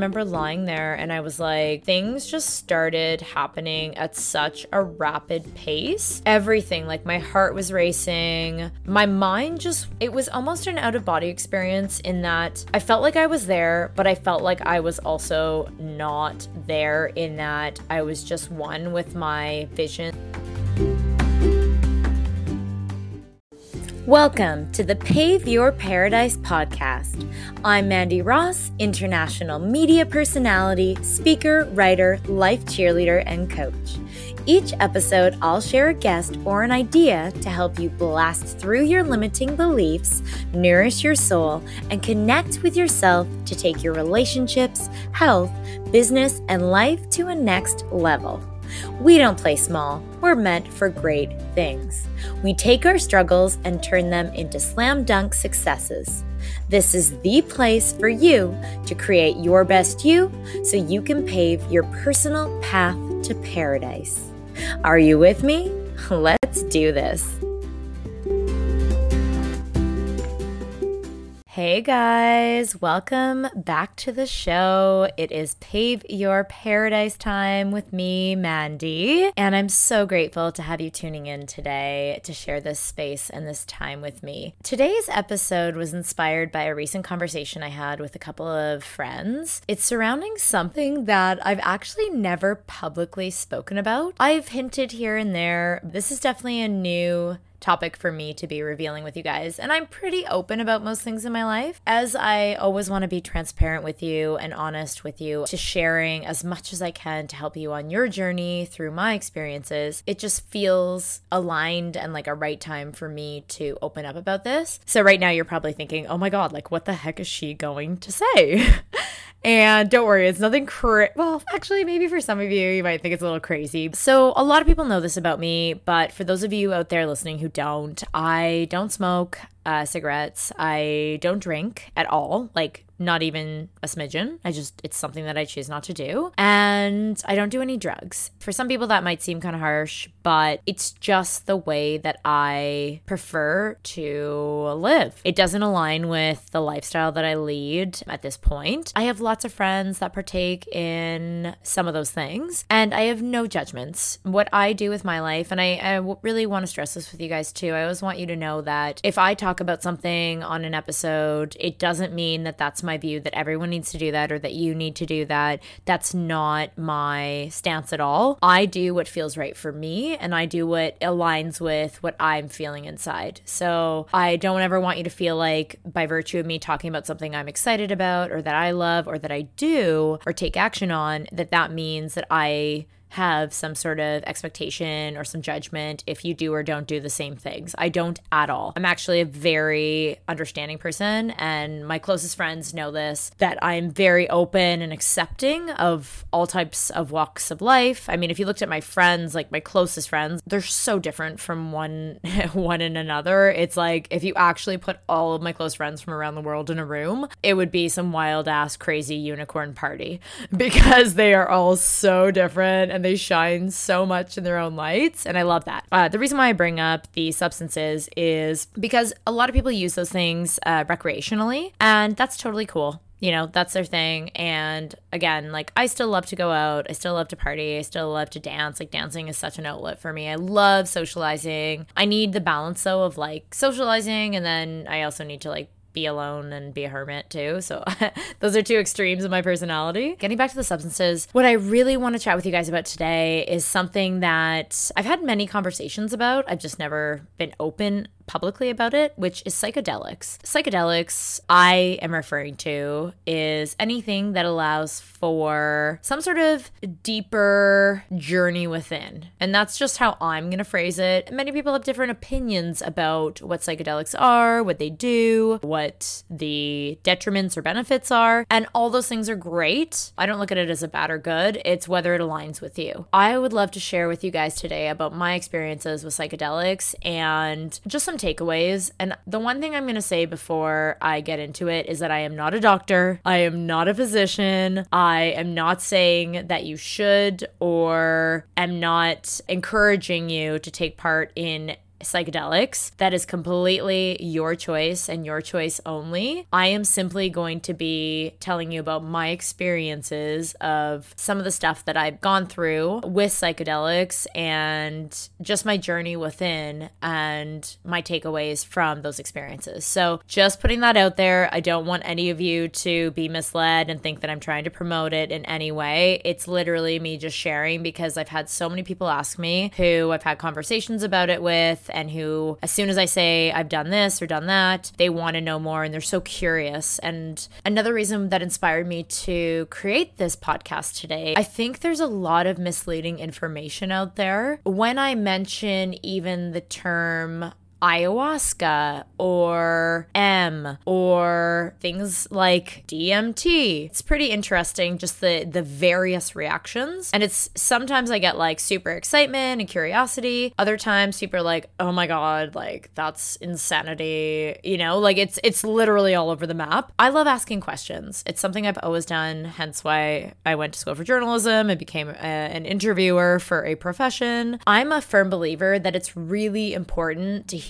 remember lying there and I was like, things just started happening at such a rapid pace. Everything, like my heart was racing. My mind just, it was almost an out of body experience in that I felt like I was there, but I felt like I was also not there in that I was just one with my vision. Welcome to the Pave Your Paradise podcast. I'm Mandy Ross, international media personality, speaker, writer, life cheerleader, and coach. Each episode, I'll share a guest or an idea to help you blast through your limiting beliefs, nourish your soul, and connect with yourself to take your relationships, health, business, and life to a next level. We don't play small, we're meant for great things. We take our struggles and turn them into slam dunk successes. This is the place for you to create your best you so you can pave your personal path to paradise. Are you with me? Let's do this. Hey guys, welcome back to the show. It is Pave Your Paradise time with me, Mandy, and I'm so grateful to have you tuning in today to share this space and this time with me. Today's episode was inspired by a recent conversation I had with a couple of friends. It's surrounding something that I've actually never publicly spoken about. I've hinted here and there. This is definitely a new topic for me to be revealing with you guys. And I'm pretty open about most things in my life, as I always want to be transparent with you and honest with you, to sharing as much as I can to help you on your journey through my experiences. It just feels aligned and like a right time for me to open up about this. So, right now, you're probably thinking, oh my God, like, what the heck is she going to say? And don't worry, it's nothing cra- well, actually maybe for some of you you might think it's a little crazy. So, a lot of people know this about me, but for those of you out there listening who don't, I don't smoke uh, cigarettes. I don't drink at all, like not even a smidgen. I just, it's something that I choose not to do. And I don't do any drugs. For some people, that might seem kind of harsh, but it's just the way that I prefer to live. It doesn't align with the lifestyle that I lead at this point. I have lots of friends that partake in some of those things, and I have no judgments. What I do with my life, and I, I really want to stress this with you guys too, I always want you to know that if I talk about something on an episode, it doesn't mean that that's my view that everyone needs to do that or that you need to do that. That's not my stance at all. I do what feels right for me and I do what aligns with what I'm feeling inside. So I don't ever want you to feel like by virtue of me talking about something I'm excited about or that I love or that I do or take action on, that that means that I have some sort of expectation or some judgment if you do or don't do the same things. I don't at all. I'm actually a very understanding person, and my closest friends know this that I'm very open and accepting of all types of walks of life. I mean, if you looked at my friends, like my closest friends, they're so different from one one and another. It's like if you actually put all of my close friends from around the world in a room, it would be some wild ass crazy unicorn party because they are all so different and they shine so much in their own lights. And I love that. Uh, the reason why I bring up the substances is because a lot of people use those things uh, recreationally, and that's totally cool you know that's their thing and again like i still love to go out i still love to party i still love to dance like dancing is such an outlet for me i love socializing i need the balance though of like socializing and then i also need to like be alone and be a hermit too. So those are two extremes of my personality. Getting back to the substances, what I really want to chat with you guys about today is something that I've had many conversations about. I've just never been open publicly about it, which is psychedelics. Psychedelics, I am referring to, is anything that allows for some sort of deeper journey within. And that's just how I'm going to phrase it. Many people have different opinions about what psychedelics are, what they do, what the detriments or benefits are. And all those things are great. I don't look at it as a bad or good, it's whether it aligns with you. I would love to share with you guys today about my experiences with psychedelics and just some takeaways. And the one thing I'm going to say before I get into it is that I am not a doctor, I am not a physician, I am not saying that you should or am not encouraging you to take part in psychedelics, that is completely your choice and your choice only. I am simply going to be telling you about my experiences of some of the stuff that I've gone through with psychedelics and just my journey within and my takeaways from those experiences. So, just putting that out there, I don't want any of you to be misled and think that I'm trying to promote it in any way. It's literally me just sharing because I've had so many people ask me who I've had conversations about it with and who, as soon as I say I've done this or done that, they want to know more and they're so curious. And another reason that inspired me to create this podcast today, I think there's a lot of misleading information out there. When I mention even the term ayahuasca or M or things like DMT. It's pretty interesting just the the various reactions. And it's sometimes I get like super excitement and curiosity. Other times people are like, "Oh my god, like that's insanity." You know, like it's it's literally all over the map. I love asking questions. It's something I've always done, hence why I went to school for journalism and became a, an interviewer for a profession. I'm a firm believer that it's really important to hear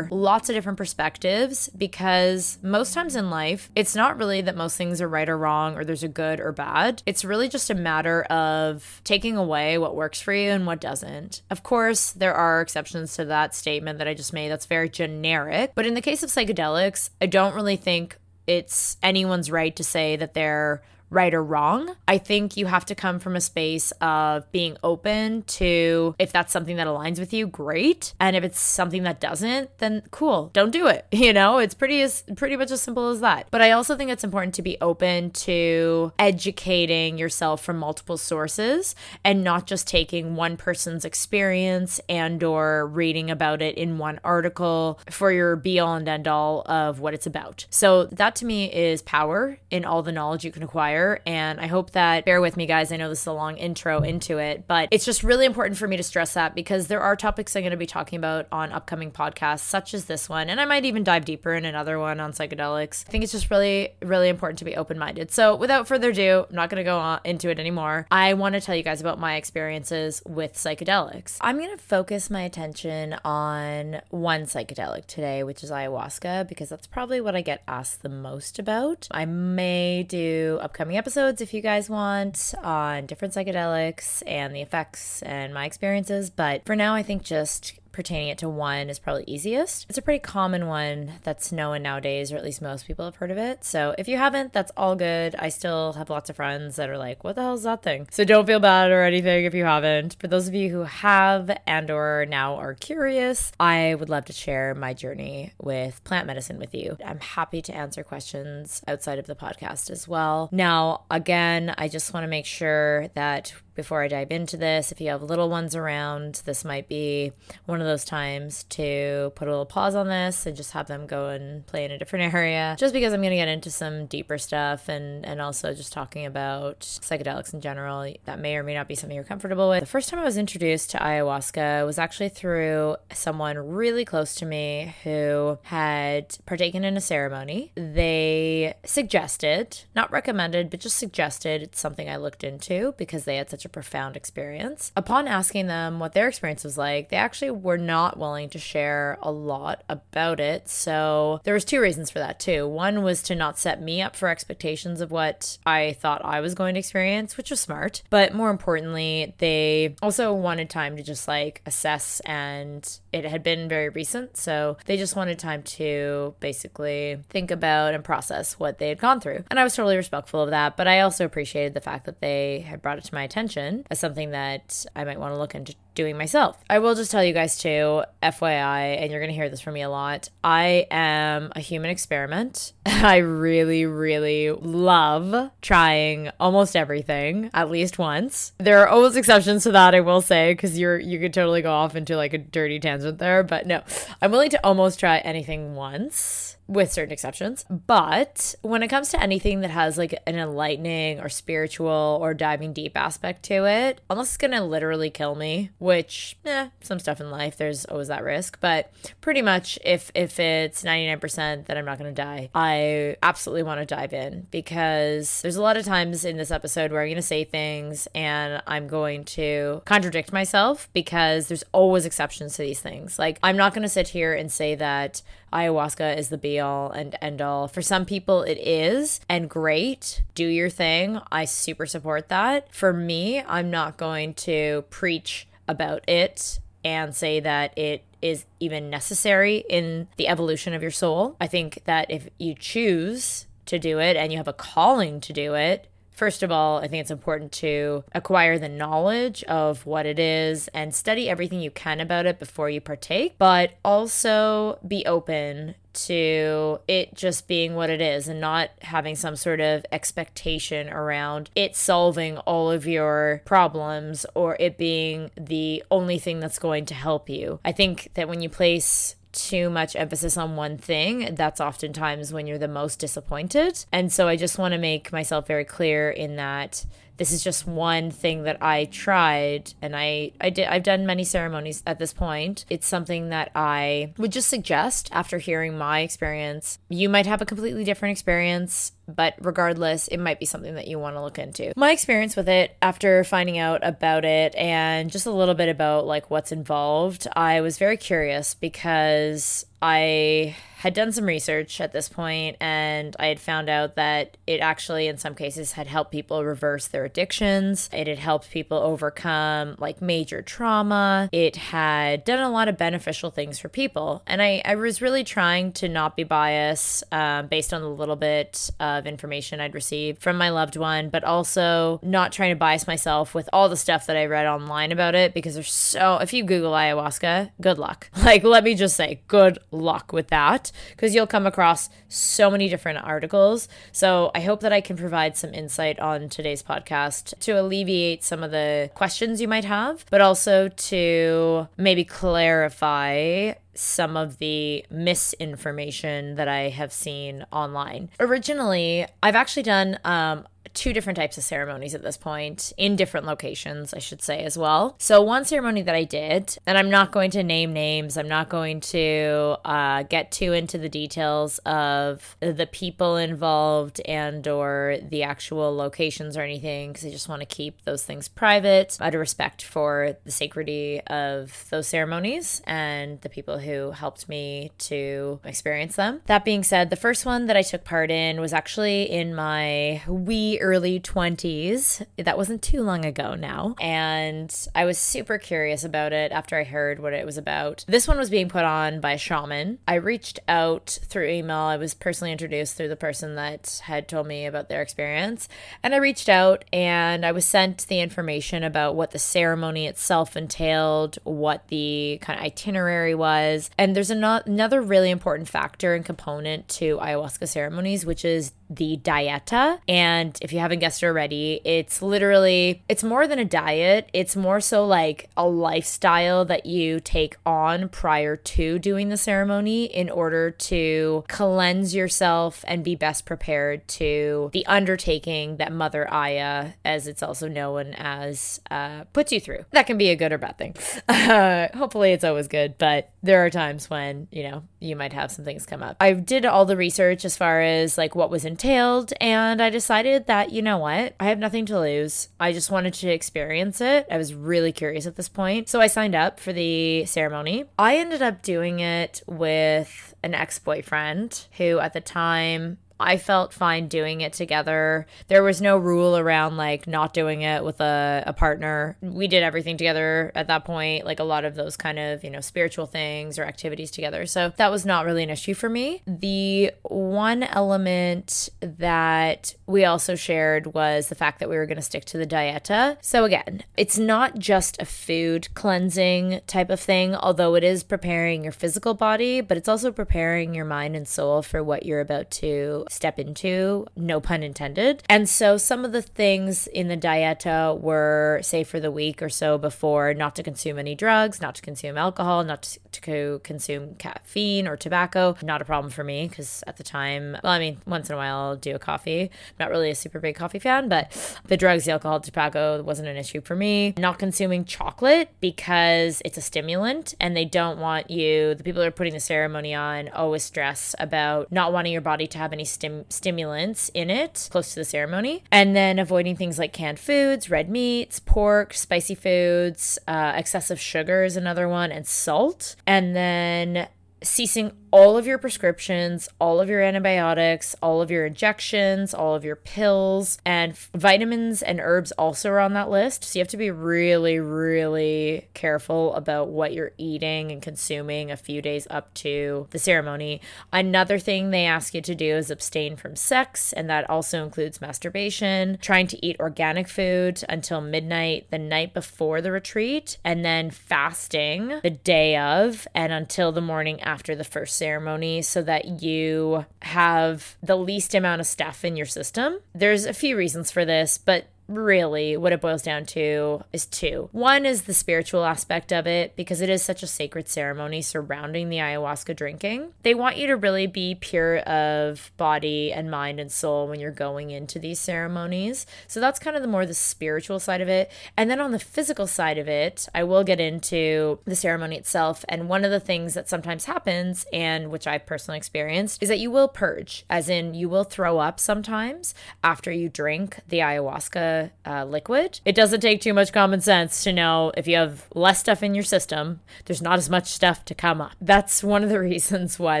lots of different perspectives because most times in life, it's not really that most things are right or wrong or there's a good or bad. It's really just a matter of taking away what works for you and what doesn't. Of course, there are exceptions to that statement that I just made that's very generic. But in the case of psychedelics, I don't really think it's anyone's right to say that they're right or wrong. I think you have to come from a space of being open to if that's something that aligns with you, great. And if it's something that doesn't, then cool, don't do it. You know, it's pretty as pretty much as simple as that. But I also think it's important to be open to educating yourself from multiple sources and not just taking one person's experience and or reading about it in one article for your be all and end all of what it's about. So that to me is power in all the knowledge you can acquire and I hope that, bear with me, guys. I know this is a long intro into it, but it's just really important for me to stress that because there are topics I'm going to be talking about on upcoming podcasts, such as this one. And I might even dive deeper in another one on psychedelics. I think it's just really, really important to be open minded. So without further ado, I'm not going to go on into it anymore. I want to tell you guys about my experiences with psychedelics. I'm going to focus my attention on one psychedelic today, which is ayahuasca, because that's probably what I get asked the most about. I may do upcoming upcoming episodes if you guys want on different psychedelics and the effects and my experiences. But for now, I think just pertaining it to one is probably easiest. It's a pretty common one that's known nowadays, or at least most people have heard of it. So if you haven't, that's all good. I still have lots of friends that are like, "What the hell is that thing?" So don't feel bad or anything if you haven't. For those of you who have and or now are curious, I would love to share my journey with plant medicine with you. I'm happy to answer questions outside of the podcast as well. Now, again, I just want to make sure that before I dive into this. If you have little ones around, this might be one of those times to put a little pause on this and just have them go and play in a different area. Just because I'm going to get into some deeper stuff and, and also just talking about psychedelics in general that may or may not be something you're comfortable with. The first time I was introduced to ayahuasca was actually through someone really close to me who had partaken in a ceremony. They suggested, not recommended, but just suggested it's something I looked into because they had such a a profound experience. Upon asking them what their experience was like, they actually were not willing to share a lot about it. So there was two reasons for that too. One was to not set me up for expectations of what I thought I was going to experience, which was smart. But more importantly, they also wanted time to just like assess and it had been very recent, so they just wanted time to basically think about and process what they had gone through. And I was totally respectful of that, but I also appreciated the fact that they had brought it to my attention as something that I might want to look into doing myself. I will just tell you guys too, FYI, and you're going to hear this from me a lot. I am a human experiment. I really, really love trying almost everything at least once. There are always exceptions to that, I will say, because you're you could totally go off into like a dirty tangent there. But no, I'm willing to almost try anything once with certain exceptions. But when it comes to anything that has like an enlightening or spiritual or diving deep aspect to it, unless it's gonna literally kill me, which eh, some stuff in life there's always that risk. But pretty much if if it's 99% that I'm not gonna die, I absolutely want to dive in because there's a lot of times in this episode where I'm gonna say things and I'm going to contradict myself because there's always exceptions to these things. Like I'm not gonna sit here and say that ayahuasca is the be all and end all. For some people, it is, and great. Do your thing. I super support that. For me, I'm not going to preach about it and say that it is even necessary in the evolution of your soul. I think that if you choose to do it and you have a calling to do it, First of all, I think it's important to acquire the knowledge of what it is and study everything you can about it before you partake, but also be open to it just being what it is and not having some sort of expectation around it solving all of your problems or it being the only thing that's going to help you. I think that when you place too much emphasis on one thing, that's oftentimes when you're the most disappointed. And so I just want to make myself very clear in that this is just one thing that I tried and I I did I've done many ceremonies at this point. It's something that I would just suggest after hearing my experience. You might have a completely different experience but regardless, it might be something that you want to look into. My experience with it after finding out about it and just a little bit about like what's involved, I was very curious because I had done some research at this point and I had found out that it actually, in some cases, had helped people reverse their addictions. It had helped people overcome like major trauma. It had done a lot of beneficial things for people. And I, I was really trying to not be biased um, based on the little bit of information I'd received from my loved one, but also not trying to bias myself with all the stuff that I read online about it because there's so, if you Google ayahuasca, good luck. Like, let me just say, good luck with that because you'll come across so many different articles. So I hope that I can provide some insight on today's podcast to alleviate some of the questions you might have, but also to maybe clarify some of the misinformation that I have seen online. Originally, I've actually done um, two different types of ceremonies at this point in different locations, I should say, as well. So, one ceremony that I did, and I'm not going to name names, I'm not going to uh, get too into the details of the people involved and or the actual locations or anything because I just want to keep those things private out of respect for the sacredity of those ceremonies and the people who helped me to experience them. That being said, the first one that I took part in was actually in my wee early 20s. That wasn't too long ago now. And I was super curious about it after I heard what it was about. This one was being put on by a shaman. I reached out through email. I was personally introduced through the person that had told me about their experience. And I reached out and I was sent the information about what the ceremony itself entailed, what the kind of itinerary was. And there's another really important factor and component to ayahuasca ceremonies, which is the dieta. And if you haven't guessed already, it's literally it's more than a diet. It's more so like a lifestyle that you take on prior to doing the ceremony in order to cleanse yourself and be best prepared to the undertaking that Mother Aya, as it's also known as, uh, puts you through. That can be a good or bad thing. Uh, hopefully, it's always good, but there are times when you know you might have some things come up. I did all the research as far as like what was entailed, and I decided that, you know what, I have nothing to lose. I just wanted to experience it. I was really curious at this point. So I signed up for the ceremony. I ended up doing it with an ex boyfriend who at the time I felt fine doing it together. There was no rule around like not doing it with a, a partner. We did everything together at that point, like a lot of those kind of, you know, spiritual things or activities together. So that was not really an issue for me. The one element that we also shared was the fact that we were going to stick to the dieta. So again, it's not just a food cleansing type of thing, although it is preparing your physical body, but it's also preparing your mind and soul for what you're about to step into, no pun intended. And so some of the things in the dieta were, say, for the week or so before, not to consume any drugs, not to consume alcohol, not to consume caffeine or tobacco. Not a problem for me because at the time, well, I mean, once in a while I'll do a coffee. not really a super big coffee fan, but the drugs, the alcohol, tobacco wasn't an issue for me. Not consuming chocolate because it's a stimulant and they don't want you, the people that are putting the ceremony on, always stress about not wanting your body to have any stim- stimulants in it close to the ceremony. And then avoiding things like canned foods, red meats, pork, spicy foods, uh, excessive sugar is another one, and salt. And then ceasing all of your prescriptions, all of your antibiotics, all of your injections, all of your pills, and vitamins and herbs also are on that list. So you have to be really, really careful about what you're eating and consuming a few days up to the ceremony. Another thing they ask you to do is abstain from sex, and that also includes masturbation, trying to eat organic food until midnight the night before the retreat, and then fasting the day of and until the morning after the first ceremony so that you have the least amount of stuff in your system. There's a few reasons for this, but really what it boils down to is two. One is the spiritual aspect of it because it is such a sacred ceremony surrounding the ayahuasca drinking. They want you to really be pure of body and mind and soul when you're going into these ceremonies. So that's kind of the more the spiritual side of it. And then on the physical side of it, I will get into the ceremony itself and one of the things that sometimes happens and which I've personally experienced is that you will purge as in you will throw up sometimes after you drink the ayahuasca uh, liquid. It doesn't take too much common sense to know if you have less stuff in your system, there's not as much stuff to come up. That's one of the reasons why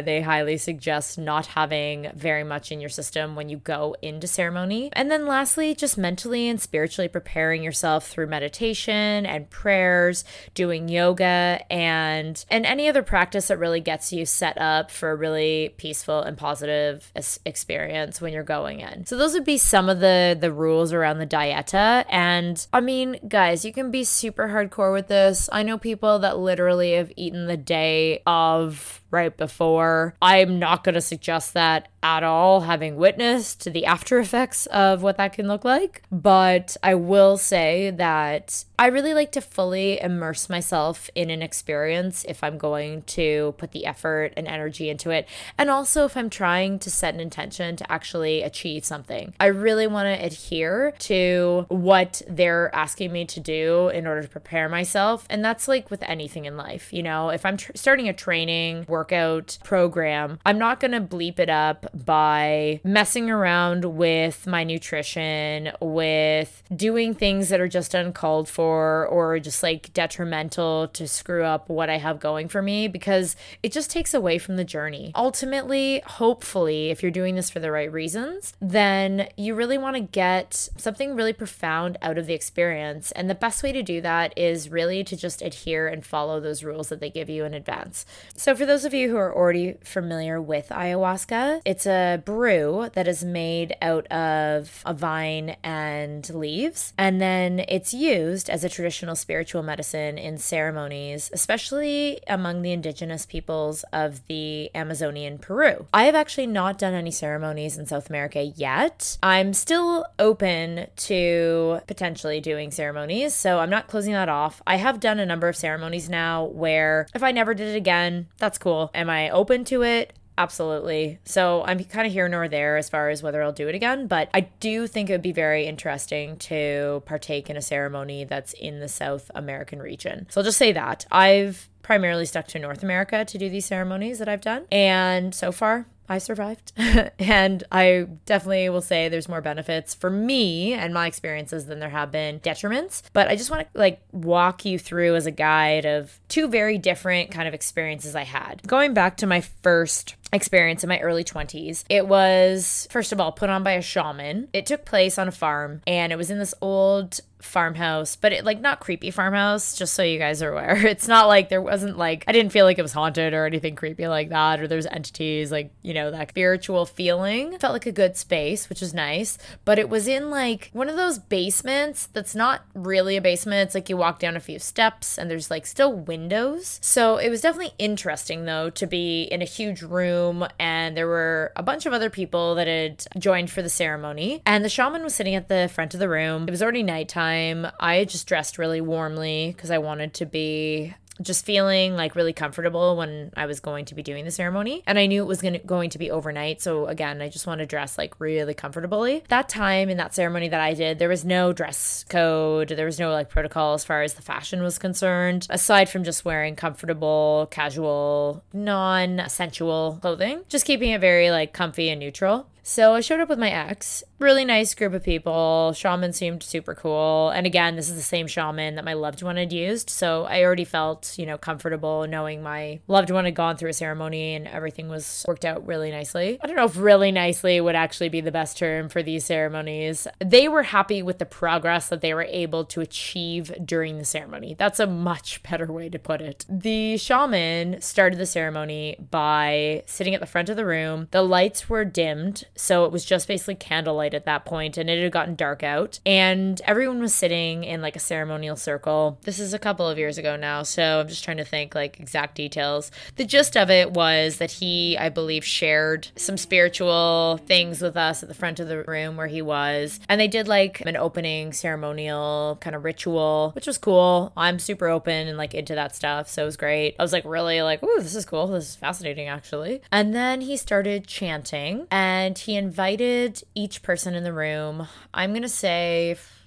they highly suggest not having very much in your system when you go into ceremony. And then lastly, just mentally and spiritually preparing yourself through meditation and prayers, doing yoga and and any other practice that really gets you set up for a really peaceful and positive experience when you're going in. So those would be some of the the rules around the diet And I mean, guys, you can be super hardcore with this. I know people that literally have eaten the day of right before. I'm not going to suggest that at all, having witnessed the after effects of what that can look like. But I will say that I really like to fully immerse myself in an experience if I'm going to put the effort and energy into it. And also if I'm trying to set an intention to actually achieve something. I really want to adhere to what they're asking me to do in order to prepare myself. And that's like with anything in life. You know, if I'm tr- starting a training, workout program, I'm not going to bleep it up by messing around with my nutrition, with doing things that are just uncalled for or just like detrimental to screw up what I have going for me because it just takes away from the journey. Ultimately, hopefully, if you're doing this for the right reasons, then you really want to get something really profound out of the experience. And the best way to do that is really to just adhere and follow those rules that they give you in advance. So, for those of you who are already familiar with ayahuasca, it's a brew that is made out of a vine and leaves. And then it's used as a traditional spiritual medicine in ceremonies, especially among the indigenous peoples of the Amazonian Peru. I have actually not done any ceremonies in South America yet. I'm still open to potentially doing ceremonies, so I'm not closing that off. I have done a number of ceremonies now where if I never did it again, that's cool. Am I open to it? Absolutely. So I'm kind of here nor there as far as whether I'll do it again, but I do think it would be very interesting to partake in a ceremony that's in the South American region. So I'll just say that. I've primarily stuck to North America to do these ceremonies that I've done. And so far, I survived. and I definitely will say there's more benefits for me and my experiences than there have been detriments. But I just want to like walk you through as a guide of two very different kind of experiences I had. Going back to my first experience in my early 20s. It was, first of all, put on by a shaman. It took place on a farm and it was in this old farmhouse, but it like not creepy farmhouse, just so you guys are aware. It's not like there wasn't like I didn't feel like it was haunted or anything creepy like that, or there's entities, like, you know, that spiritual feeling. Felt like a good space, which is nice. But it was in like one of those basements that's not really a basement. It's like you walk down a few steps and there's like still windows. So it was definitely interesting though to be in a huge room and there were a bunch of other people that had joined for the ceremony. And the shaman was sitting at the front of the room. It was already nighttime. I just dressed really warmly because I wanted to be just feeling like really comfortable when I was going to be doing the ceremony. And I knew it was gonna, going to be overnight. So again, I just want to dress like really comfortably. That time in that ceremony that I did, there was no dress code, there was no like protocol as far as the fashion was concerned, aside from just wearing comfortable, casual, non sensual clothing, just keeping it very like comfy and neutral. So I showed up with my ex. Really nice group of people. Shaman seemed super cool. And again, this is the same shaman that my loved one had used. So I already felt, you know, comfortable knowing my loved one had gone through a ceremony and everything was worked out really nicely. I don't know if really nicely would actually be the best term for these ceremonies. They were happy with the progress that they were able to achieve during the ceremony. That's a much better way to put it. The shaman started the ceremony by sitting at the front of the room. The lights were dimmed so it was just basically candlelight at that point, and it had gotten dark out. And everyone was sitting in like a ceremonial circle. This is a couple of years ago now, so I'm just trying to think like exact details. The gist of it was that he, I believe, shared some spiritual things with us at the front of the room where he was. And they did like an opening ceremonial kind of ritual, which was cool. I'm super open and like into that stuff, so it was great. I was like really like, ooh, this is cool. This is fascinating actually. And then he started chanting and he invited each person in the room. I'm going to say if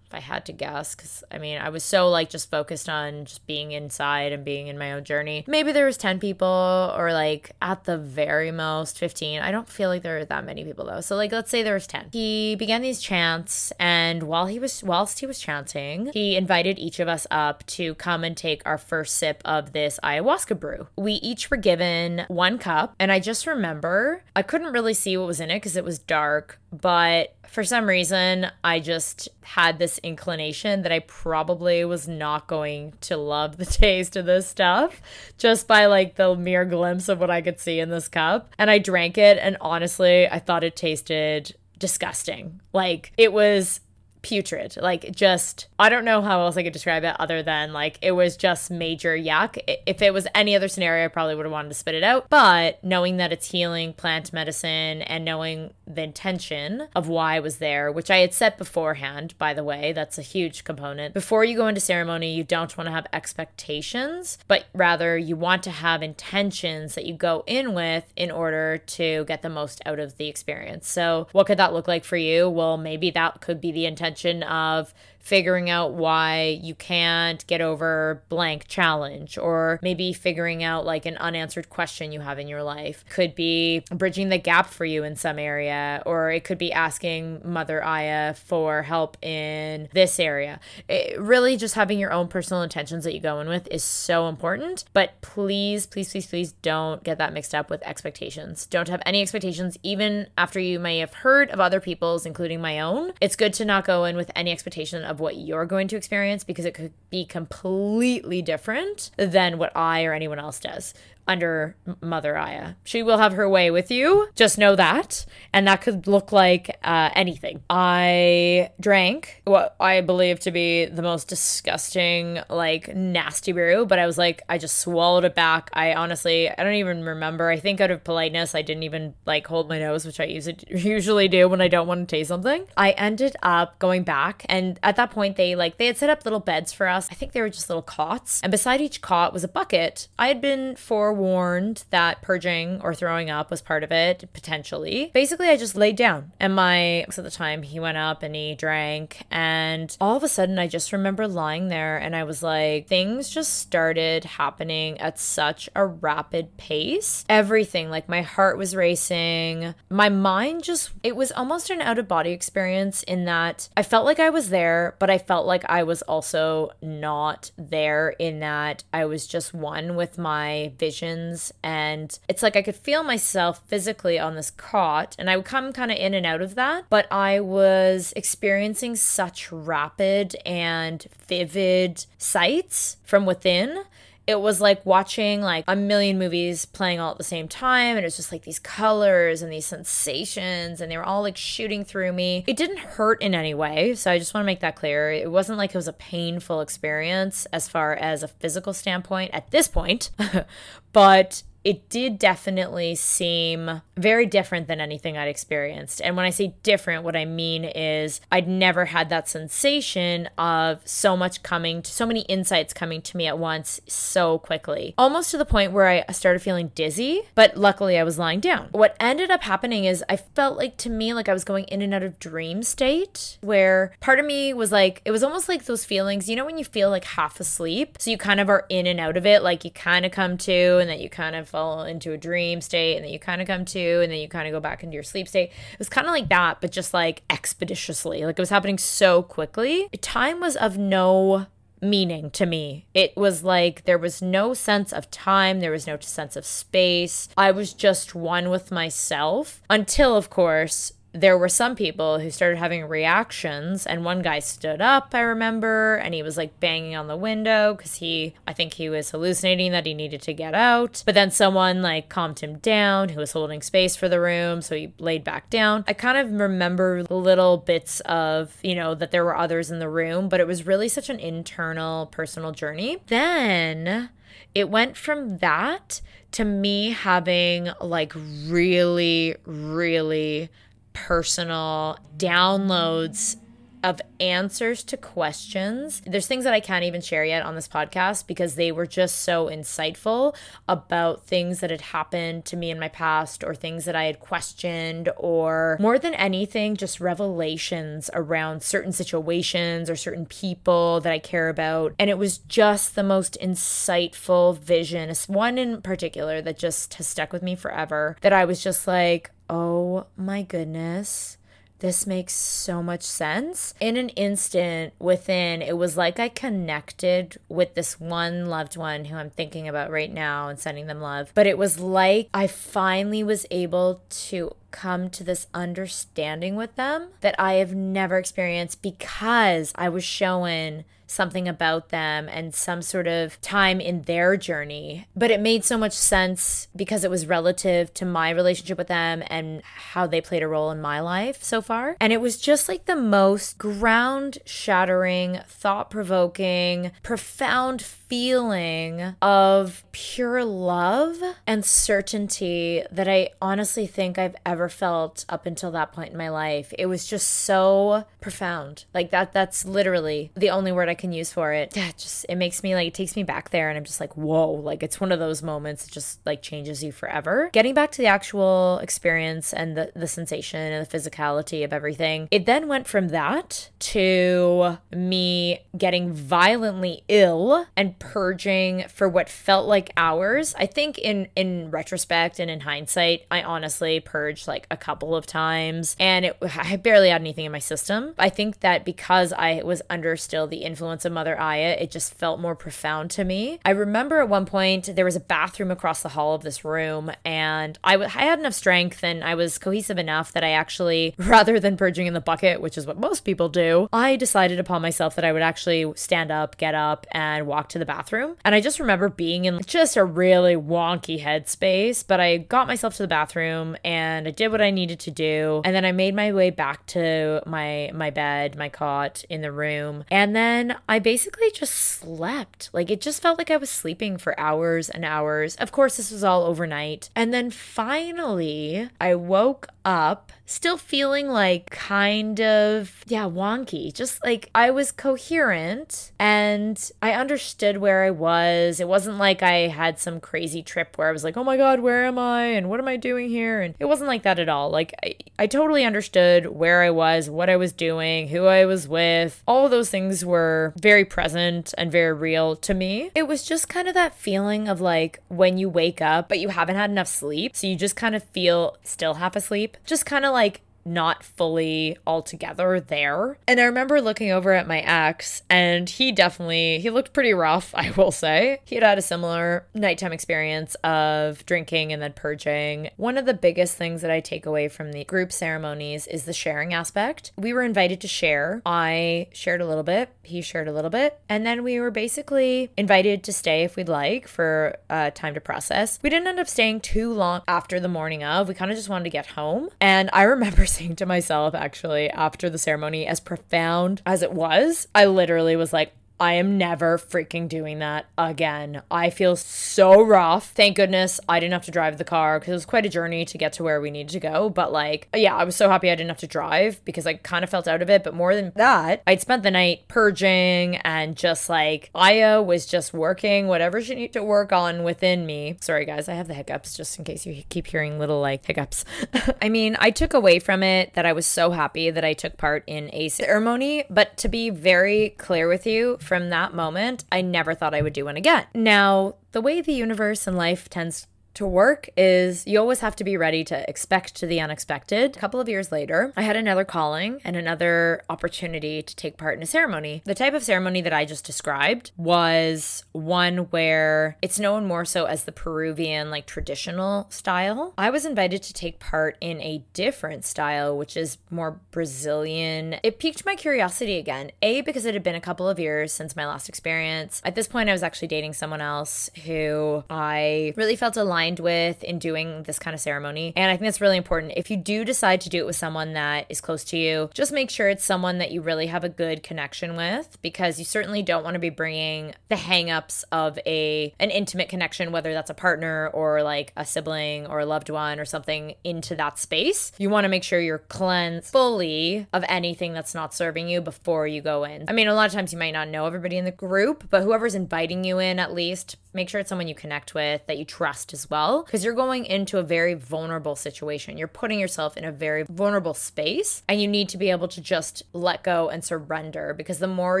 I had to guess, because I mean, I was so like just focused on just being inside and being in my own journey. Maybe there was 10 people or like at the very most 15. I don't feel like there were that many people though. So like let's say there was 10. He began these chants and while he was whilst he was chanting, he invited each of us up to come and take our first sip of this ayahuasca brew. We each were given one cup and I just remember I couldn't really see what was in it because it was dark, but for some reason, I just had this inclination that I probably was not going to love the taste of this stuff just by like the mere glimpse of what I could see in this cup. And I drank it, and honestly, I thought it tasted disgusting. Like it was putrid. Like just I don't know how else I could describe it other than like it was just major yuck. If it was any other scenario, I probably would have wanted to spit it out. But knowing that it's healing plant medicine and knowing the intention of why I was there, which I had set beforehand, by the way, that's a huge component. Before you go into ceremony, you don't want to have expectations, but rather you want to have intentions that you go in with in order to get the most out of the experience. So, what could that look like for you? Well, maybe that could be the intention of figuring out why you can't get over blank challenge or maybe figuring out like an unanswered question you have in your life. Could be bridging the gap for you in some area or it could be asking mother aya for help in this area. It, really just having your own personal intentions that you go in with is so important but please please please please don't get that mixed up with expectations. Don't have any expectations even after you may have heard of other people's including my own. It's good to not go in with any expectation of what you're going to experience because it could be completely different than what I or anyone else does under Mother Aya. She will have her way with you. Just know that. And that could look like uh, anything. I drank what I believe to be the most disgusting, like nasty brew, but I was like, I just swallowed it back. I honestly, I don't even remember. I think out of politeness, I didn't even like hold my nose, which I usually do when I don't want to taste something. I ended up going back, and at that point, they like they had set up little beds for us. I think they were just little cots, and beside each cot was a bucket. I had been for forewarned that purging or throwing up was part of it, potentially. Basically, I just laid down, and my ex at the time, he went up and he drank, and all of a sudden, I just remember lying there and I was like, things just started happening at such a rapid pace. Everything, like my heart was racing, my mind just, it was almost an out of body experience in that I felt like I was there, but I felt like I was also not there in that I was just one with my vision sensations. And it's like I could feel myself physically on this cot, and I would come kind of in and out of that. But I was experiencing such rapid and vivid sights from within it was like watching like a million movies playing all at the same time and it was just like these colors and these sensations and they were all like shooting through me. It didn't hurt in any way so i just want to make that clear. It wasn't like it was a painful experience as far as a physical standpoint at this point but it did definitely seem very different than anything I'd experienced. And when I say different, what I mean is I'd never had that sensation of so much coming, to, so many insights coming to me at once so quickly. Almost to the point where I started feeling dizzy, but luckily I was lying down. What ended up happening is I felt like to me like I was going in and out of dream state where part of me was like it was almost like those feelings, you know when you feel like half asleep, so you kind of are in and out of it, like you kind of come to and then you kind of fall into a dream state and then you kind of come to and then you kind of go back into your sleep state. It was kind of like that, but just like expeditiously. Like it was happening so quickly. Time was of no meaning to me. It was like there was no sense of time, there was no sense of space. I was just one with myself until, of course, there were some people who started having reactions and one guy stood up i remember and he was like banging on the window because he i think he was hallucinating that he needed to get out. But then someone like calmed him down who was holding space for the room so he laid back down. I kind of remember little bits of you know that there were others in the room but it was really such an internal personal journey. Then it went from that to me having like really really personal downloads of answers to questions. There's things that I can't even share yet on this podcast because they were just so insightful about things that had happened to me in my past or things that I had questioned, or more than anything, just revelations around certain situations or certain people that I care about. And it was just the most insightful vision. One in particular that just has stuck with me forever that I was just like, oh my goodness. This makes so much sense. In an instant, within, it was like I connected with this one loved one who I'm thinking about right now and sending them love. But it was like I finally was able to come to this understanding with them that I have never experienced because I was shown something about them and some sort of time in their journey. But it made so much sense because it was relative to my relationship with them and how they played a role in my life so far. And it was just like the most ground shattering, thought provoking, profound feeling of pure love and certainty that I honestly think I've ever felt up until that point in my life. It was just so profound. Like that that's literally the only word I can use for it. Yeah, just it makes me like it takes me back there and I'm just like, whoa, like it's one of those moments that just like changes you forever. Getting back to the actual experience and the, the sensation and the physicality of everything, it then went from that to me getting violently ill and purging for what felt like hours. I think in in retrospect and in hindsight, I honestly purged like a couple of times and it I barely had anything in my system. I think that because I was under still the influence of Mother Aya, it just felt more profound to me. I remember at one point there was a bathroom across the hall of this room and I, w- I had enough strength and I was cohesive enough that I actually rather than purging in the bucket, which is what most people do, I decided upon myself that I would actually stand up, get up and walk to the bathroom. And I just remember being in just a really wonky headspace, but I got myself to the bathroom and I did what I needed to do. And then I made my way back to my my bed, my cot in the room. And then I basically just slept. Like it just felt like I was sleeping for hours and hours. Of course, this was all overnight. And then finally, I woke up still feeling like kind of, yeah, wonky. Just like I was coherent and I understood where I was. It wasn't like I had some crazy trip where I was like, oh my God, where am I? And what am I doing here? And it wasn't like that at all. Like I, I totally understood where I was, what I was doing, who I was with. All those things were very present and very real to me. It was just kind of that feeling of like when you wake up, but you haven't had enough sleep. So you just kind of feel still half asleep, just kind of like not fully all together there. And I remember looking over at my ex, and he definitely he looked pretty rough, I will say. He had had a similar nighttime experience of drinking and then purging. One of the biggest things that I take away from the group ceremonies is the sharing aspect. We were invited to share. I shared a little bit, he shared a little bit, and then we were basically invited to stay if we'd like for uh, time to process. We didn't end up staying too long after the morning of. We kind of just wanted to get home. And I remember saying to myself, actually, after the ceremony, as profound as it was, I literally was like, I am never freaking doing that again. I feel so rough. Thank goodness I didn't have to drive the car because it was quite a journey to get to where we needed to go. But like, yeah, I was so happy I didn't have to drive because I kind of felt out of it. But more than that, I'd spent the night purging and just like Aya was just working whatever she needed to work on within me. Sorry, guys, I have the hiccups just in case you keep hearing little like hiccups. I mean, I took away from it that I was so happy that I took part in a ceremony. But to be very clear with you, from that moment, I never thought I would do one again. Now, the way the universe and life tends to work is you always have to be ready to expect the unexpected. A couple of years later, I had another calling and another opportunity to take part in a ceremony. The type of ceremony that I just described was one where it's known more so as the Peruvian, like traditional style. I was invited to take part in a different style, which is more Brazilian. It piqued my curiosity again. A, because it had been a couple of years since my last experience. At this point, I was actually dating someone else who I really felt aligned aligned with in doing this kind of ceremony. And I think that's really important. If you do decide to do it with someone that is close to you, just make sure it's someone that you really have a good connection with because you certainly don't want to be bringing the hangups of a an intimate connection whether that's a partner or like a sibling or a loved one or something into that space. You want to make sure you're cleansed fully of anything that's not serving you before you go in. I mean, a lot of times you might not know everybody in the group, but whoever's inviting you in at least make sure it's someone you connect with that you trust as well because you're going into a very vulnerable situation. You're putting yourself in a very vulnerable space and you need to be able to just let go and surrender because the more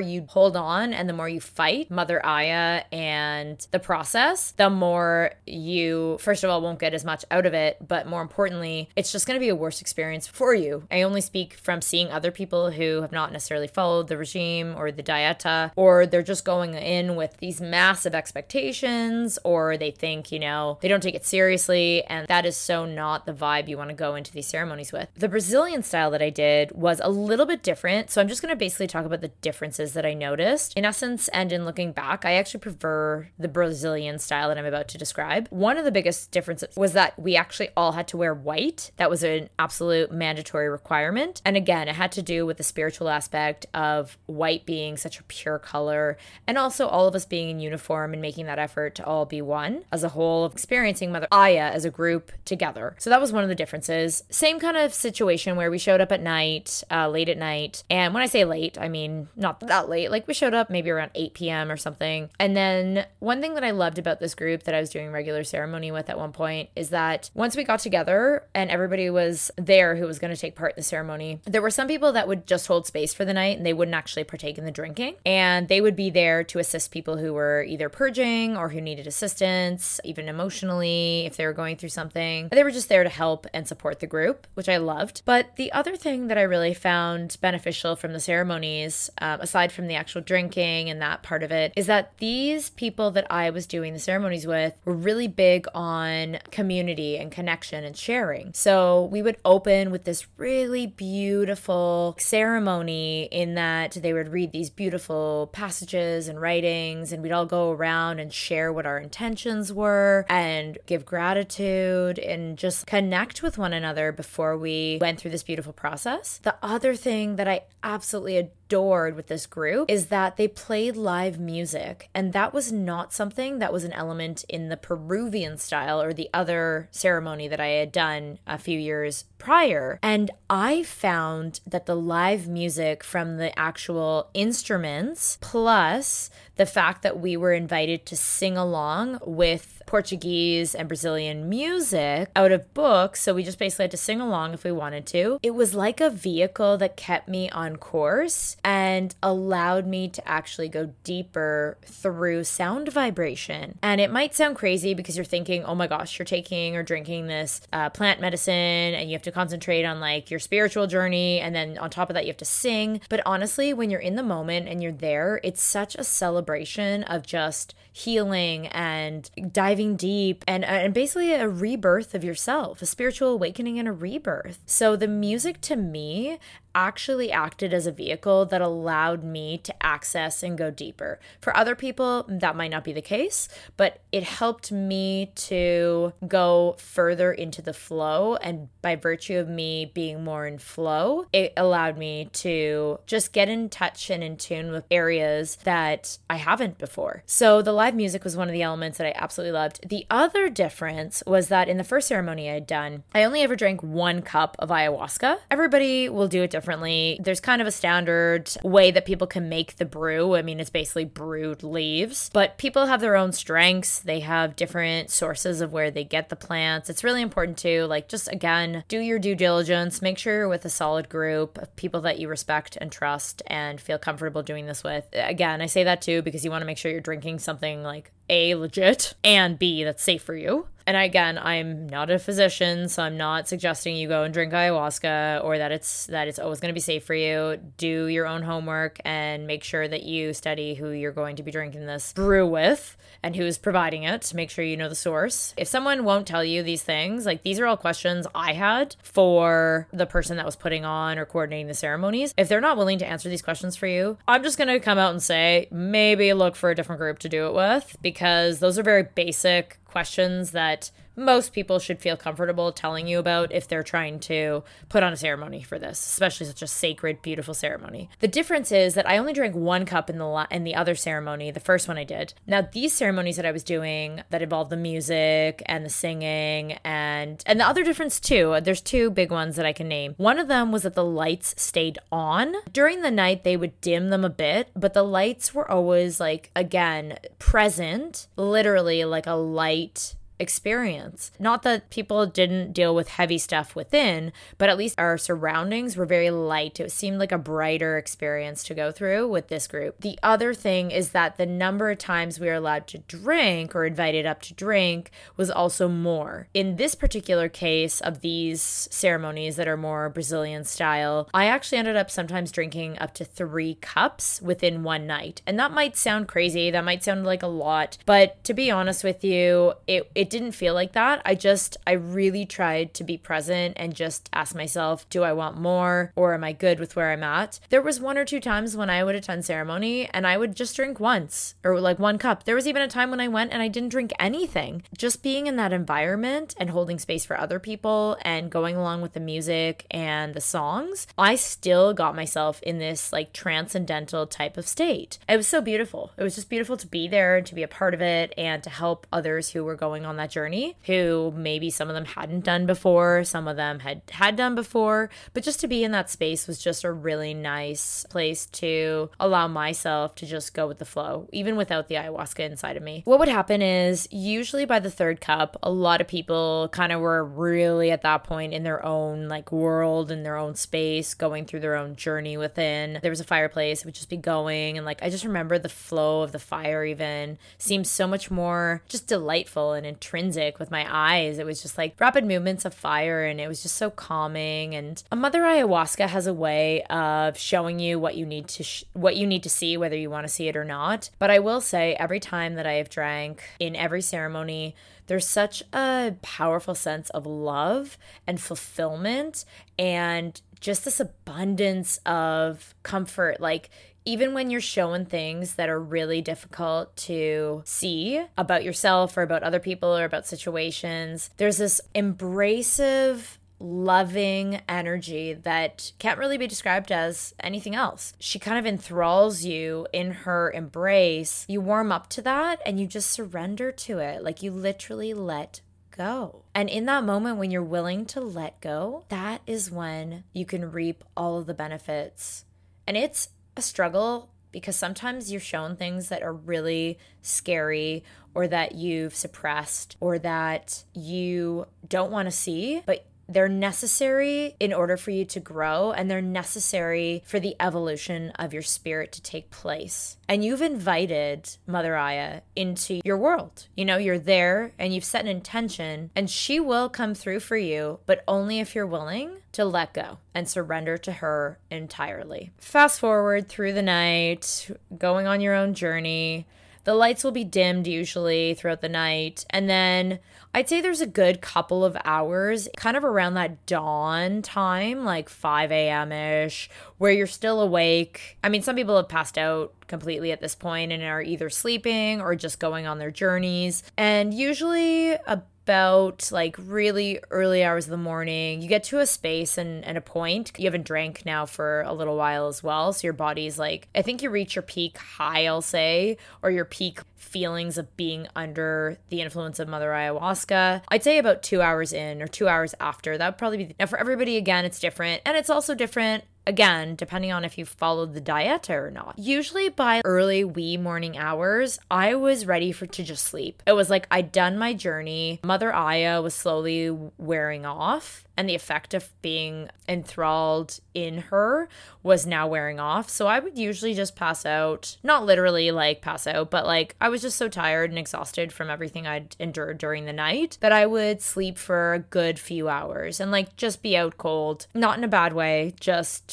you hold on and the more you fight Mother Aya and the process, the more you, first of all, won't get as much out of it. But more importantly, it's just going to be a worse experience for you. I only speak from seeing other people who have not necessarily followed the regime or the dieta, or they're just going in with these massive expectations or they think, you know, they don't take it seriously. And that is so not the vibe you want to go into these ceremonies with. The Brazilian style that I did was a little bit different. So I'm just going to basically talk about the differences that I noticed. In essence, and in looking back, I actually prefer the Brazilian style that I'm about to describe. One of the biggest differences was that we actually all had to wear white. That was an absolute mandatory requirement. And again, it had to do with the spiritual aspect of white being such a pure color and also all of us being in uniform and making that effort to all be one as a whole of experiencing Mother Aya as a group together. So that was one of the differences. Same kind of situation where we showed up at night, uh, late at night. And when I say late, I mean not that late. Like we showed up maybe around 8 p.m. or something. And then one thing that I loved about this group that I was doing regular ceremony with at one point is that once we got together and everybody was there who was going to take part in the ceremony, there were some people that would just hold space for the night and they wouldn't actually partake in the drinking. And they would be there to assist people who were either purging or who needed assistance, even emotionally, if they were going through something. They were just there to help and support the group, which I loved. But the other thing that I really found beneficial from the ceremonies, um, aside from the actual drinking and that part of it, is that these people that I was doing the ceremonies with were really big on community and connection and sharing. So we would open with this really beautiful ceremony in that they would read these beautiful passages and writings, and we'd all go around and share what our intentions were and give gratitude and just connect with one another before we went through this beautiful process. The other thing that I absolutely adored with this group is that they played live music. And that was not something that was an element in the Peruvian style or the other ceremony that I had done a few years prior. And I found that the live music from the actual instruments, plus the fact that we were invited to sing along with Portuguese and Brazilian music out of books. So we just basically had to sing along if we wanted to. It was like a vehicle that kept me on course and allowed me to actually go deeper through sound vibration. And it might sound crazy because you're thinking, oh my gosh, you're taking or drinking this uh, plant medicine and you have to concentrate on like your spiritual journey. And then on top of that, you have to sing. But honestly, when you're in the moment and you're there, it's such a celebration of just healing and diving deep and, uh, and basically a rebirth of yourself, a spiritual awakening and a rebirth. So the music to me actually acted as a vehicle that allowed me to access and go deeper. For other people, that might not be the case, but it helped me to go further into the flow. And by virtue of me being more in flow, it allowed me to just get in touch and in tune with areas that I haven't before. So the live music was one of the elements that I absolutely loved. The other difference was that in the first ceremony I had done, I only ever drank one cup of ayahuasca. Everybody will do it differently differently. There's kind of a standard way that people can make the brew. I mean, it's basically brewed leaves, but people have their own strengths. They have different sources of where they get the plants. It's really important to, like, just again, do your due diligence. Make sure you're with a solid group of people that you respect and trust and feel comfortable doing this with. Again, I say that too because you want to make sure you're drinking something like a legit and b that's safe for you and again i'm not a physician so i'm not suggesting you go and drink ayahuasca or that it's that it's always going to be safe for you. Do your own homework and make sure that you study who you're going to be drinking this brew with and who is providing it. To make sure you know the source. If someone won't tell you these things like these are all questions i had for the person that was putting on or coordinating the ceremonies. If they're not willing to answer these questions for you i'm just going to come out and say maybe look for a different group to do it with because those are very basic questions that most people should feel comfortable telling you about if they're trying to put on a ceremony for this, especially such a sacred, beautiful ceremony. The difference is that I only drank one cup in the la- in the other ceremony, the first one I did. Now these ceremonies that I was doing that involved the music and the singing and and the other difference too. There's two big ones that I can name. One of them was that the lights stayed on during the night. They would dim them a bit, but the lights were always like again present, literally like a light experience. Not that people didn't deal with heavy stuff within, but at least our surroundings were very light. It seemed like a brighter experience to go through with this group. The other thing is that the number of times we were allowed to drink or invited up to drink was also more. In this particular case of these ceremonies that are more Brazilian style, I actually ended up sometimes drinking up to three cups within one night. And that might sound crazy, that might sound like a lot, but to be honest with you, it, it didn't feel like that. I just, I really tried to be present and just ask myself, do I want more or am I good with where I'm at? There was one or two times when I would attend ceremony and I would just drink once or like one cup. There was even a time when I went and I didn't drink anything. Just being in that environment and holding space for other people and going along with the music and the songs, I still got myself in this like transcendental type of state. It was so beautiful. It was just beautiful to be there and to be a part of it and to help others who were going on that journey who maybe some of them hadn't done before, some of them had had done before, but just to be in that space was just a really nice place to allow myself to just go with the flow, even without the ayahuasca inside of me. What would happen is usually by the third cup, a lot of people kind of were really at that point in their own like world in their own space, going through their own journey within. There was a fireplace, it would just be going and like I just remember the flow of the fire even seemed so much more just delightful and intrinsic with my eyes. It was just like rapid movements of fire and it was just so calming. And a mother ayahuasca has a way of showing you what you need to sh- what you need to see whether you want to see it or not. But I will say every time that I have drank in every ceremony there's such a powerful sense of love and fulfillment and just this abundance of comfort like even when you're showing things that are really difficult to see about yourself or about other people or about situations, there's this embracive loving energy that can't really be described as anything else. She kind of enthralls you in her embrace. You warm up to that and you just surrender to it. Like you literally let go. And in that moment, when you're willing to let go, that is when you can reap all of the benefits. And it's a struggle because sometimes you're shown things that are really scary or that you've suppressed or that you don't want to see, but they're necessary in order for you to grow and they're necessary for the evolution of your spirit to take place. And you've invited Mother Aya into your world. You know, you're there and you've set an intention, and she will come through for you, but only if you're willing to let go and surrender to her entirely. Fast forward through the night, going on your own journey. The lights will be dimmed usually throughout the night. And then I'd say there's a good couple of hours, kind of around that dawn time, like 5 a.m. ish, where you're still awake. I mean, some people have passed out completely at this point and are either sleeping or just going on their journeys. And usually, a about like really early hours of the morning. You get to a space and, and a point. You haven't drank now for a little while as well. So your body's like, I think you reach your peak high, I'll say, or your peak feelings of being under the influence of Mother Ayahuasca. I'd say about two hours in or two hours after. That would probably be. Now, for everybody, again, it's different. And it's also different again, depending on if you followed the diet or not. Usually by early wee morning hours, I was ready for to just sleep. It was like I'd done my journey. Mother Aya was slowly wearing off and the effect of being enthralled in her was now wearing off. So I would usually just pass out, not literally like pass out, but like I was just so tired and exhausted from everything I'd endured during the night that I would sleep for a good few hours and like just be out cold, not in a bad way, just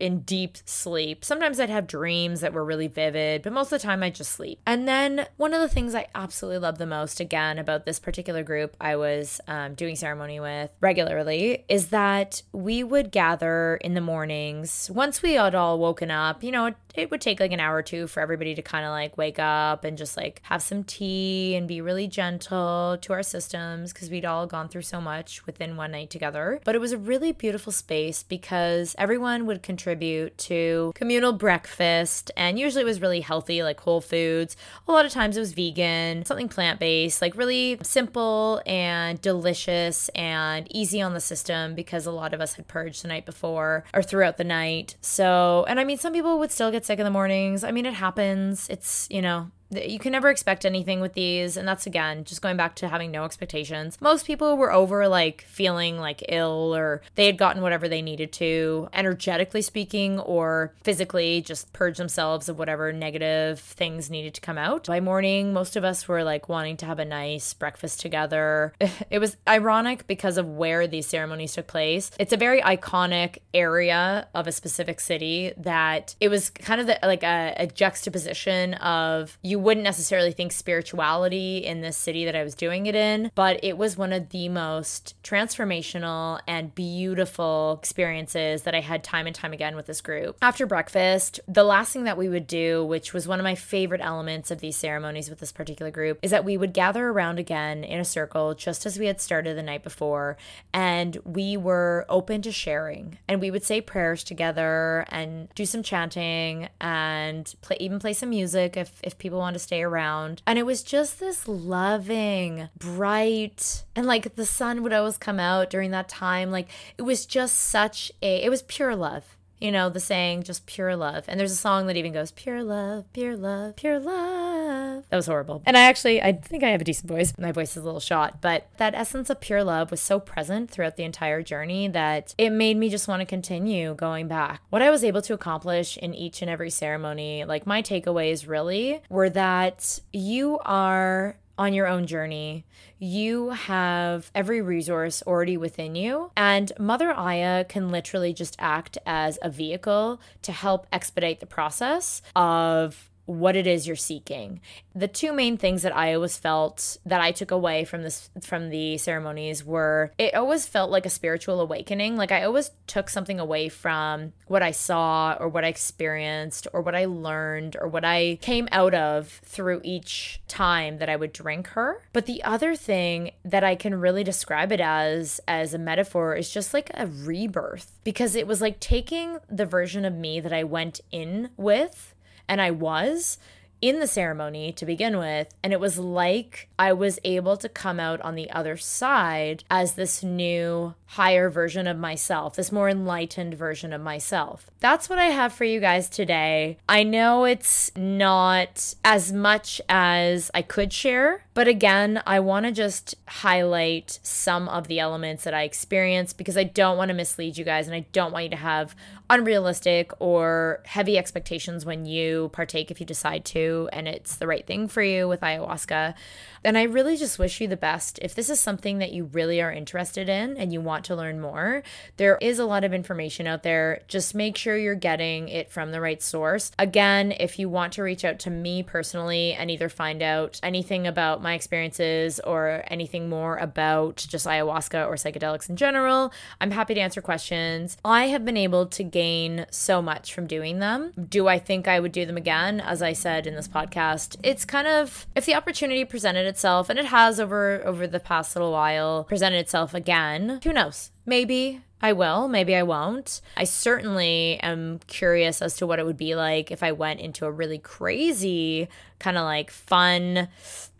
in deep sleep. Sometimes I'd have dreams that were really vivid, but most of the time I'd just sleep. And then one of the things I absolutely love the most, again, about this particular group I was um, doing ceremony with regularly, is that we would gather in the mornings. Once we had all woken up, you know, it, it would take like an hour or two for everybody to kind of like wake up and just like have some tea and be really gentle to our systems because we'd all gone through so much within one night together. But it was a really beautiful space because everyone would contribute to communal breakfast. And usually it was really healthy, like whole foods. A lot of times it was vegan, something plant based, like really simple and delicious and easy on the system because a lot of us had purged the night before or throughout the night. So, and I mean, some people would still get sick in the mornings. I mean, it happens. It's, you know, you can never expect anything with these. And that's again just going back to having no expectations. Most people were over like feeling like ill or they had gotten whatever they needed to energetically speaking or physically just purge themselves of whatever negative things needed to come out. By morning most of us were like wanting to have a nice breakfast together. It was ironic because of where these ceremonies took place. It's a very iconic area of a specific city that it was kind of the, like a, a juxtaposition of you you wouldn't necessarily think spirituality in this city that I was doing it in, but it was one of the most transformational and beautiful experiences that I had time and time again with this group. After breakfast, the last thing that we would do, which was one of my favorite elements of these ceremonies with this particular group, is that we would gather around again in a circle just as we had started the night before, and we were open to sharing. And we would say prayers together and do some chanting and play even play some music if if people want to stay around. And it was just this loving, bright, and like the sun would always come out during that time. Like it was just such a, it was pure love you know, the saying, just pure love. And there's a song that even goes, pure love, pure love, pure love. That was horrible. And I actually, I think I have a decent voice. My voice is a little shot, but that essence of pure love was so present throughout the entire journey that it made me just want to continue going back. What I was able to accomplish in each and every ceremony, like my takeaways really were that you are on your own journey. You have every resource already within you, and Mother Aya can literally just act as a vehicle to help expedite the process of what it is you're seeking. The two main things that I always felt that I took away from this from the ceremonies were it always felt like a spiritual awakening. Like I always took something away from what I saw or what I experienced or what I learned or what I came out of through each time that I would drink her. But the other thing that I can really describe it as as a metaphor is just like a rebirth because it was like taking the version of me that I went in with and I was in the ceremony to begin with. And it was like I was able to come out on the other side as this new, higher version of myself, this more enlightened version of myself. That's what I have for you guys today. I know it's not as much as I could share But again, I want to just highlight some of the elements that I experienced because I don't want to mislead you guys and I don't want you to have unrealistic or heavy expectations when you partake if you decide to and it's the right thing for you with ayahuasca. And I really just wish you the best. If this is something that you really are interested in and you want to learn more, there is a lot of information out there. Just make sure you're getting it from the right source. Again, if you want to reach out to me personally and either find out anything about my experiences or anything more about just ayahuasca or psychedelics in general, I'm happy to answer questions. I have been able to gain so much from doing them. Do I think I would do them again? As I said in this podcast, it's kind of if the opportunity presented itself, and it has over over the past little while presented itself again, who knows? Maybe I will, maybe I won't. I certainly am curious as to what it would be like if I went into a really crazy, kind of like fun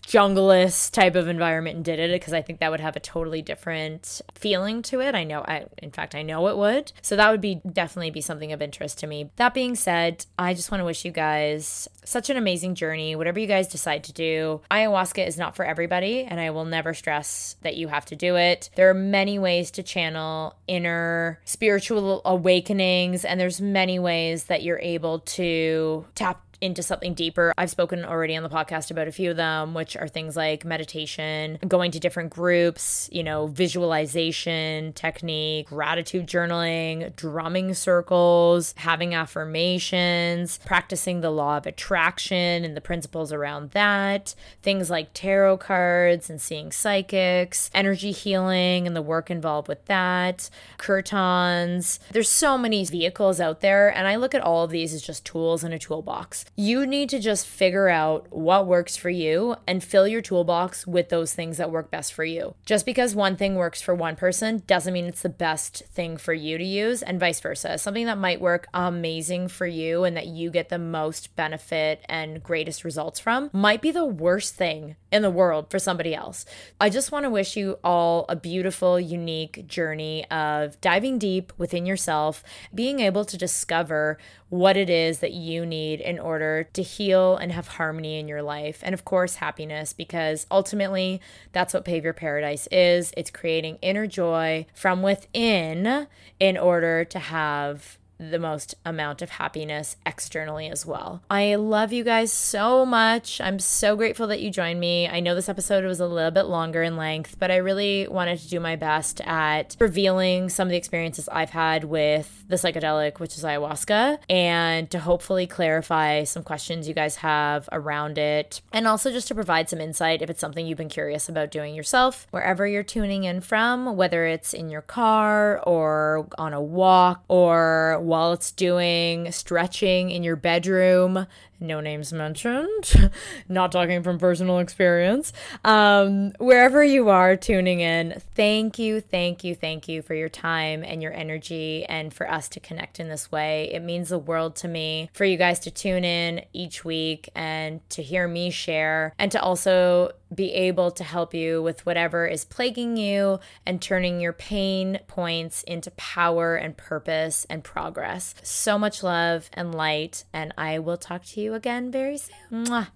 junglist type of environment and did it because I think that would have a totally different feeling to it. I know I in fact I know it would. So that would be definitely be something of interest to me. That being said, I just want to wish you guys such an amazing journey. Whatever you guys decide to do, ayahuasca is not for everybody and I will never stress that you have to do it. There are many ways to channel inner spiritual awakenings and there's many ways that you're able to tap into something deeper. I've spoken already on the podcast about a few of them, which are things like meditation, going to different groups, you know, visualization technique, gratitude journaling, drumming circles, having affirmations, practicing the law of attraction and the principles around that, things like tarot cards and seeing psychics, energy healing and the work involved with that, kirtans. There's so many vehicles out there, and I look at all of these as just tools in a toolbox. You need to just figure out what works for you and fill your toolbox with those things that work best for you. Just because one thing works for one person doesn't mean it's the best thing for you to use, and vice versa. Something that might work amazing for you and that you get the most benefit and greatest results from might be the worst thing in the world for somebody else. I just want to wish you all a beautiful, unique journey of diving deep within yourself, being able to discover what it is that you need in order to heal and have harmony in your life. And of course, happiness, because ultimately that's what Pave Your Paradise is. It's creating inner joy from within in order to have the most amount of happiness externally as well. I love you guys so much. I'm so grateful that you joined me. I know this episode was a little bit longer in length, but I really wanted to do my best at revealing some of the experiences I've had with the psychedelic, which is ayahuasca, and to hopefully clarify some questions you guys have around it, and also just to provide some insight if it's something you've been curious about doing yourself, wherever you're tuning in from, whether it's in your car or on a walk or while it's doing stretching in your bedroom no names mentioned, not talking from personal experience. Um, wherever you are tuning in, thank you, thank you, thank you for your time and your energy and for us to connect in this way. It means the world to me for you guys to tune in each week and to hear me share and to also be able to help you with whatever is plaguing you and turning your pain points into power and purpose and progress. So much love and light, and I will talk to you you again very soon. Mwah.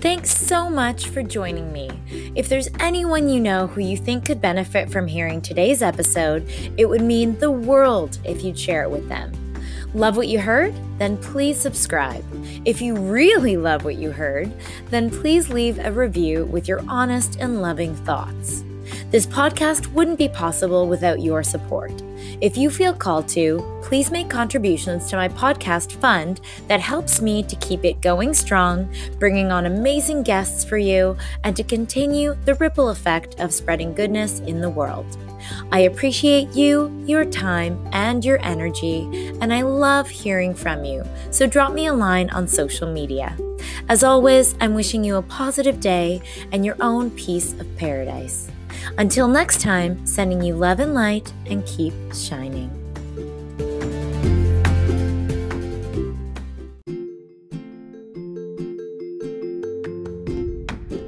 Thanks so much for joining me. If there's anyone you know who you think could benefit from hearing today's episode, it would mean the world if you'd share it with them. Love what you heard? Then please subscribe. If you really love what you heard, then please leave a review with your honest and loving thoughts. This podcast wouldn't be possible without your support. If you feel called to, please make contributions to my podcast fund that helps me to keep it going strong, bringing on amazing guests for you, and to continue the ripple effect of spreading goodness in the world. I appreciate you, your time, and your energy, and I love hearing from you. So drop me a line on social media. As always, I'm wishing you a positive day and your own piece of paradise. Until next time, sending you love and light and keep shining.